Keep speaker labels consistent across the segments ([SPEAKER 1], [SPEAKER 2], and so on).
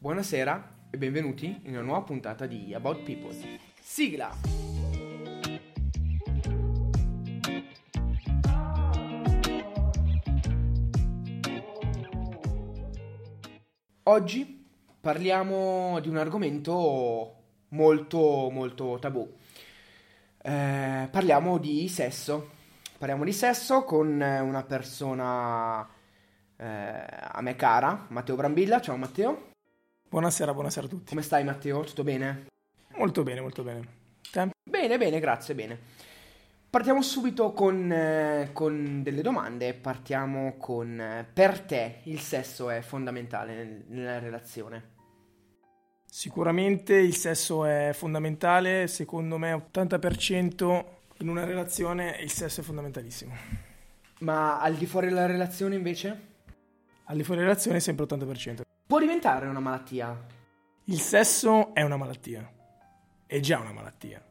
[SPEAKER 1] Buonasera e benvenuti in una nuova puntata di About People. Sigla! Oggi parliamo di un argomento molto molto tabù. Eh, parliamo di sesso. Parliamo di sesso con una persona eh, a me cara, Matteo Brambilla. Ciao Matteo.
[SPEAKER 2] Buonasera, buonasera a tutti.
[SPEAKER 1] Come stai Matteo? Tutto bene?
[SPEAKER 2] Molto bene, molto bene.
[SPEAKER 1] Te? Bene, bene, grazie, bene. Partiamo subito con, eh, con delle domande. Partiamo con eh, per te il sesso è fondamentale nel, nella relazione?
[SPEAKER 2] Sicuramente il sesso è fondamentale, secondo me 80% in una relazione il sesso è fondamentalissimo.
[SPEAKER 1] Ma al di fuori della relazione invece?
[SPEAKER 2] Al di fuori della relazione è sempre 80%.
[SPEAKER 1] Può diventare una malattia?
[SPEAKER 2] Il sesso è una malattia, è già una malattia,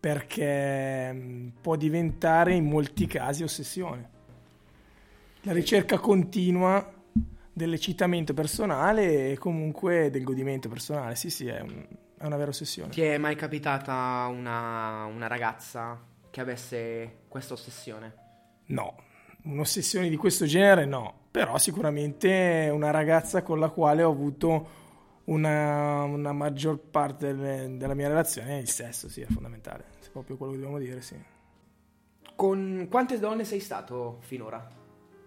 [SPEAKER 2] perché mm, può diventare in molti casi ossessione. La ricerca continua dell'eccitamento personale e comunque del godimento personale, sì sì, è, un, è una vera ossessione.
[SPEAKER 1] Ti è mai capitata una, una ragazza che avesse questa ossessione?
[SPEAKER 2] No, un'ossessione di questo genere no, però sicuramente una ragazza con la quale ho avuto una, una maggior parte delle, della mia relazione, il sesso sì, è fondamentale, è proprio quello che dobbiamo dire, sì.
[SPEAKER 1] Con quante donne sei stato finora?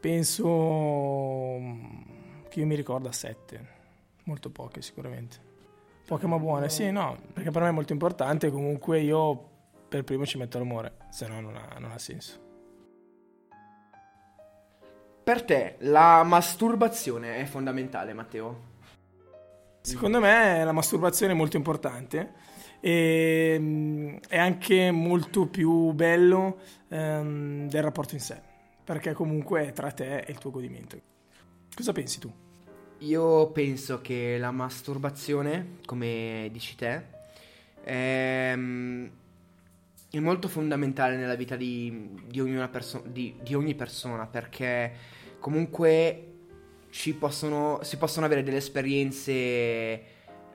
[SPEAKER 2] Penso che io mi ricordo a sette, molto poche sicuramente. Poche ma buone, sì, no, perché per me è molto importante, comunque io per primo ci metto l'amore, se no non ha, non ha senso.
[SPEAKER 1] Per te la masturbazione è fondamentale, Matteo?
[SPEAKER 2] Secondo me la masturbazione è molto importante e mm, è anche molto più bello um, del rapporto in sé, perché comunque è tra te e il tuo godimento. Cosa pensi tu?
[SPEAKER 1] Io penso che la masturbazione, come dici te, è, mm, è molto fondamentale nella vita di, di, perso- di, di ogni persona perché comunque possono, si possono avere delle esperienze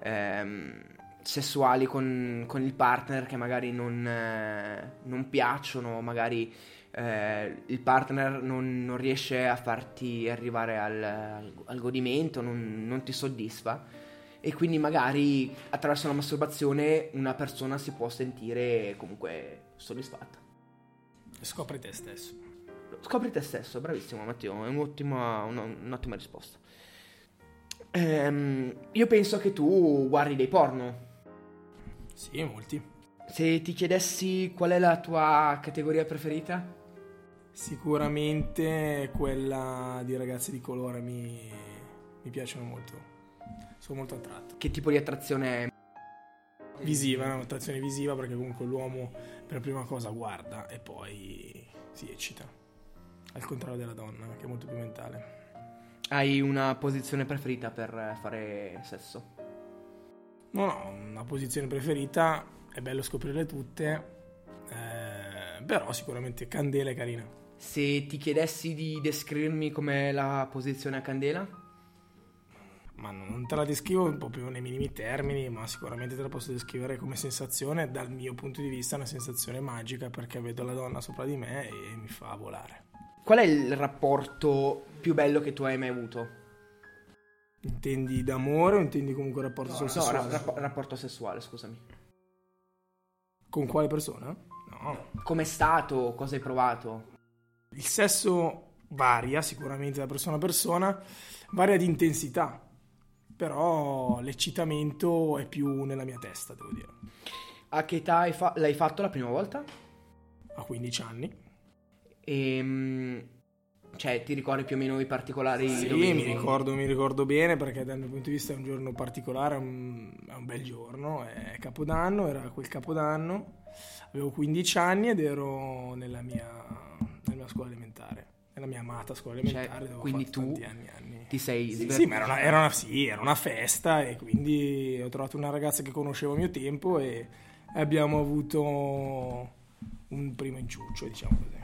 [SPEAKER 1] ehm, sessuali con, con, il partner che magari non, eh, non piacciono, magari eh, il partner non, non, riesce a farti arrivare al, al, al godimento, non, non ti soddisfa e quindi magari attraverso la masturbazione una persona si può sentire comunque soddisfatta.
[SPEAKER 2] Scopri te stesso.
[SPEAKER 1] Scopri te stesso, bravissimo Matteo, è un'ottima, un'ottima risposta. Ehm, io penso che tu guardi dei porno.
[SPEAKER 2] Sì, molti.
[SPEAKER 1] Se ti chiedessi qual è la tua categoria preferita?
[SPEAKER 2] Sicuramente quella di ragazzi di colore mi, mi piacciono molto sono molto attratto.
[SPEAKER 1] Che tipo di attrazione è?
[SPEAKER 2] Visiva, un'attrazione visiva perché comunque l'uomo per prima cosa guarda e poi si eccita. Al contrario della donna, che è molto più mentale.
[SPEAKER 1] Hai una posizione preferita per fare sesso?
[SPEAKER 2] No, no, una posizione preferita, è bello scoprirle tutte, eh, però sicuramente candela è carina.
[SPEAKER 1] Se ti chiedessi di descrivermi com'è la posizione a candela?
[SPEAKER 2] ma non te la descrivo proprio nei minimi termini, ma sicuramente te la posso descrivere come sensazione, dal mio punto di vista, una sensazione magica perché vedo la donna sopra di me e mi fa volare.
[SPEAKER 1] Qual è il rapporto più bello che tu hai mai avuto?
[SPEAKER 2] Intendi d'amore o intendi comunque rapporto
[SPEAKER 1] no,
[SPEAKER 2] sessuale?
[SPEAKER 1] No, rapp- rapporto sessuale, scusami.
[SPEAKER 2] Con quale persona?
[SPEAKER 1] No. Com'è stato? Cosa hai provato?
[SPEAKER 2] Il sesso varia sicuramente da persona a persona, varia di intensità però l'eccitamento è più nella mia testa, devo dire.
[SPEAKER 1] A che età fa- l'hai fatto la prima volta?
[SPEAKER 2] A 15 anni.
[SPEAKER 1] E, ehm, cioè, ti ricordi più o meno i particolari?
[SPEAKER 2] Sì, mi ricordo, mi ricordo, bene perché dal mio punto di vista è un giorno particolare, è un, è un bel giorno, è Capodanno, era quel Capodanno, avevo 15 anni ed ero nella mia, nella mia scuola elementare, nella mia amata scuola cioè, elementare.
[SPEAKER 1] Cioè, quindi tu anni, anni ti sei
[SPEAKER 2] sì, sì, ma era una, era, una, sì, era una festa e quindi ho trovato una ragazza che conoscevo a mio tempo e abbiamo avuto un primo inciuccio, diciamo così.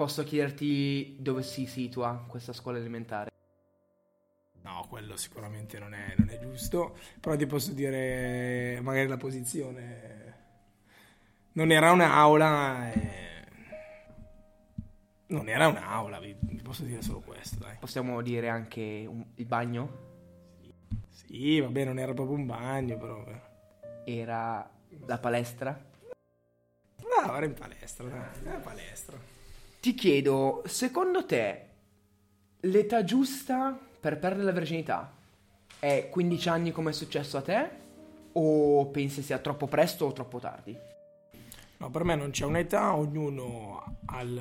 [SPEAKER 1] Posso chiederti dove si situa questa scuola elementare?
[SPEAKER 2] No, quello sicuramente non è, non è giusto, però ti posso dire magari la posizione non era un'aula e... non era un'aula, vi, vi posso dire solo questo, dai.
[SPEAKER 1] Possiamo dire anche un- il bagno?
[SPEAKER 2] Sì, vabbè, non era proprio un bagno, però... beh.
[SPEAKER 1] Era la palestra?
[SPEAKER 2] No, era in palestra, dai, era in palestra.
[SPEAKER 1] Ti chiedo, secondo te l'età giusta per perdere la virginità è 15 anni come è successo a te? O pensi sia troppo presto o troppo tardi?
[SPEAKER 2] No, per me non c'è un'età, ognuno al...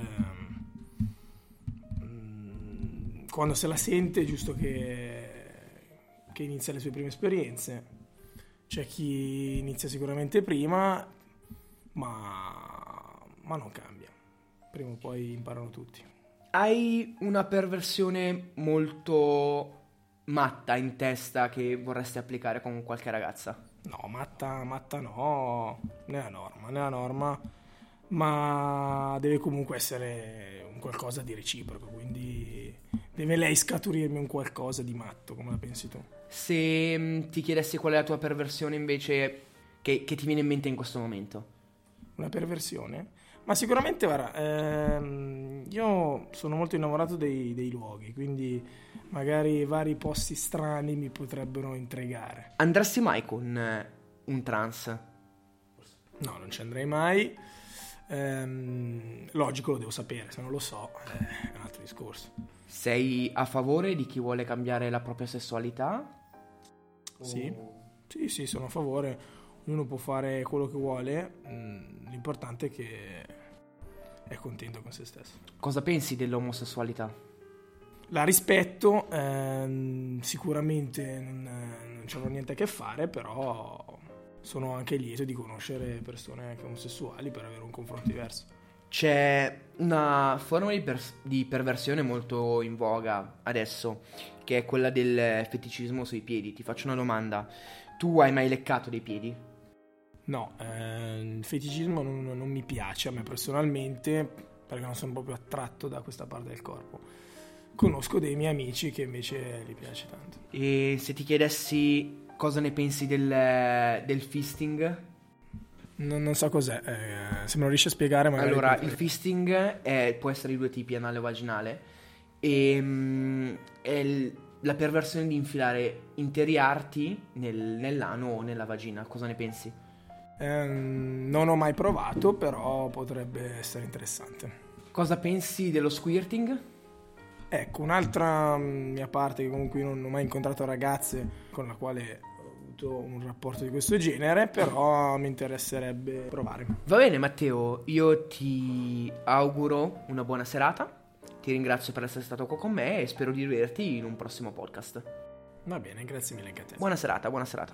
[SPEAKER 2] mm, quando se la sente è giusto che, che inizia le sue prime esperienze. C'è chi inizia sicuramente prima, ma, ma non cambia. Prima o poi imparano tutti.
[SPEAKER 1] Hai una perversione molto matta in testa che vorresti applicare con qualche ragazza?
[SPEAKER 2] No, matta, matta no, nella norma, nella norma, ma deve comunque essere un qualcosa di reciproco, quindi deve lei scaturirmi un qualcosa di matto, come la pensi tu?
[SPEAKER 1] Se mm, ti chiedessi qual è la tua perversione invece che, che ti viene in mente in questo momento?
[SPEAKER 2] Una perversione? Ma sicuramente, guarda, ehm, io sono molto innamorato dei, dei luoghi, quindi magari vari posti strani mi potrebbero intrigare.
[SPEAKER 1] Andresti mai con eh, un trans?
[SPEAKER 2] No, non ci andrei mai. Ehm, logico, lo devo sapere, se non lo so eh, è un altro discorso.
[SPEAKER 1] Sei a favore di chi vuole cambiare la propria sessualità?
[SPEAKER 2] Sì, sì, sì, sono a favore. Ognuno può fare quello che vuole, mm, l'importante è che è contento con se stesso.
[SPEAKER 1] Cosa pensi dell'omosessualità?
[SPEAKER 2] La rispetto, ehm, sicuramente non, non ci avrò niente a che fare, però sono anche lieto di conoscere persone anche omosessuali per avere un confronto diverso.
[SPEAKER 1] C'è una forma di, pers- di perversione molto in voga adesso, che è quella del feticismo sui piedi. Ti faccio una domanda. Tu hai mai leccato dei piedi?
[SPEAKER 2] No, eh, il feticismo non, non mi piace a me personalmente perché non sono proprio attratto da questa parte del corpo. Conosco dei miei amici che invece gli piace tanto.
[SPEAKER 1] E se ti chiedessi cosa ne pensi del, del fisting?
[SPEAKER 2] Non, non so cos'è, eh, se me lo riesci a spiegare magari...
[SPEAKER 1] Allora, il fisting è- può essere di due tipi, anale o vaginale. E mm, è il- la perversione di infilare interi arti nel- nell'ano o nella vagina. Cosa ne pensi?
[SPEAKER 2] Ehm, non ho mai provato, però potrebbe essere interessante.
[SPEAKER 1] Cosa pensi dello squirting?
[SPEAKER 2] Ecco, un'altra mm, mia parte che comunque non ho mai incontrato ragazze con la quale ho avuto un rapporto di questo genere, però mi interesserebbe provare.
[SPEAKER 1] Va bene, Matteo, io ti auguro una buona serata. Ti ringrazio per essere stato qua con me e spero di rivederti in un prossimo podcast.
[SPEAKER 2] Va bene, grazie mille anche a te.
[SPEAKER 1] Buona serata, buona serata.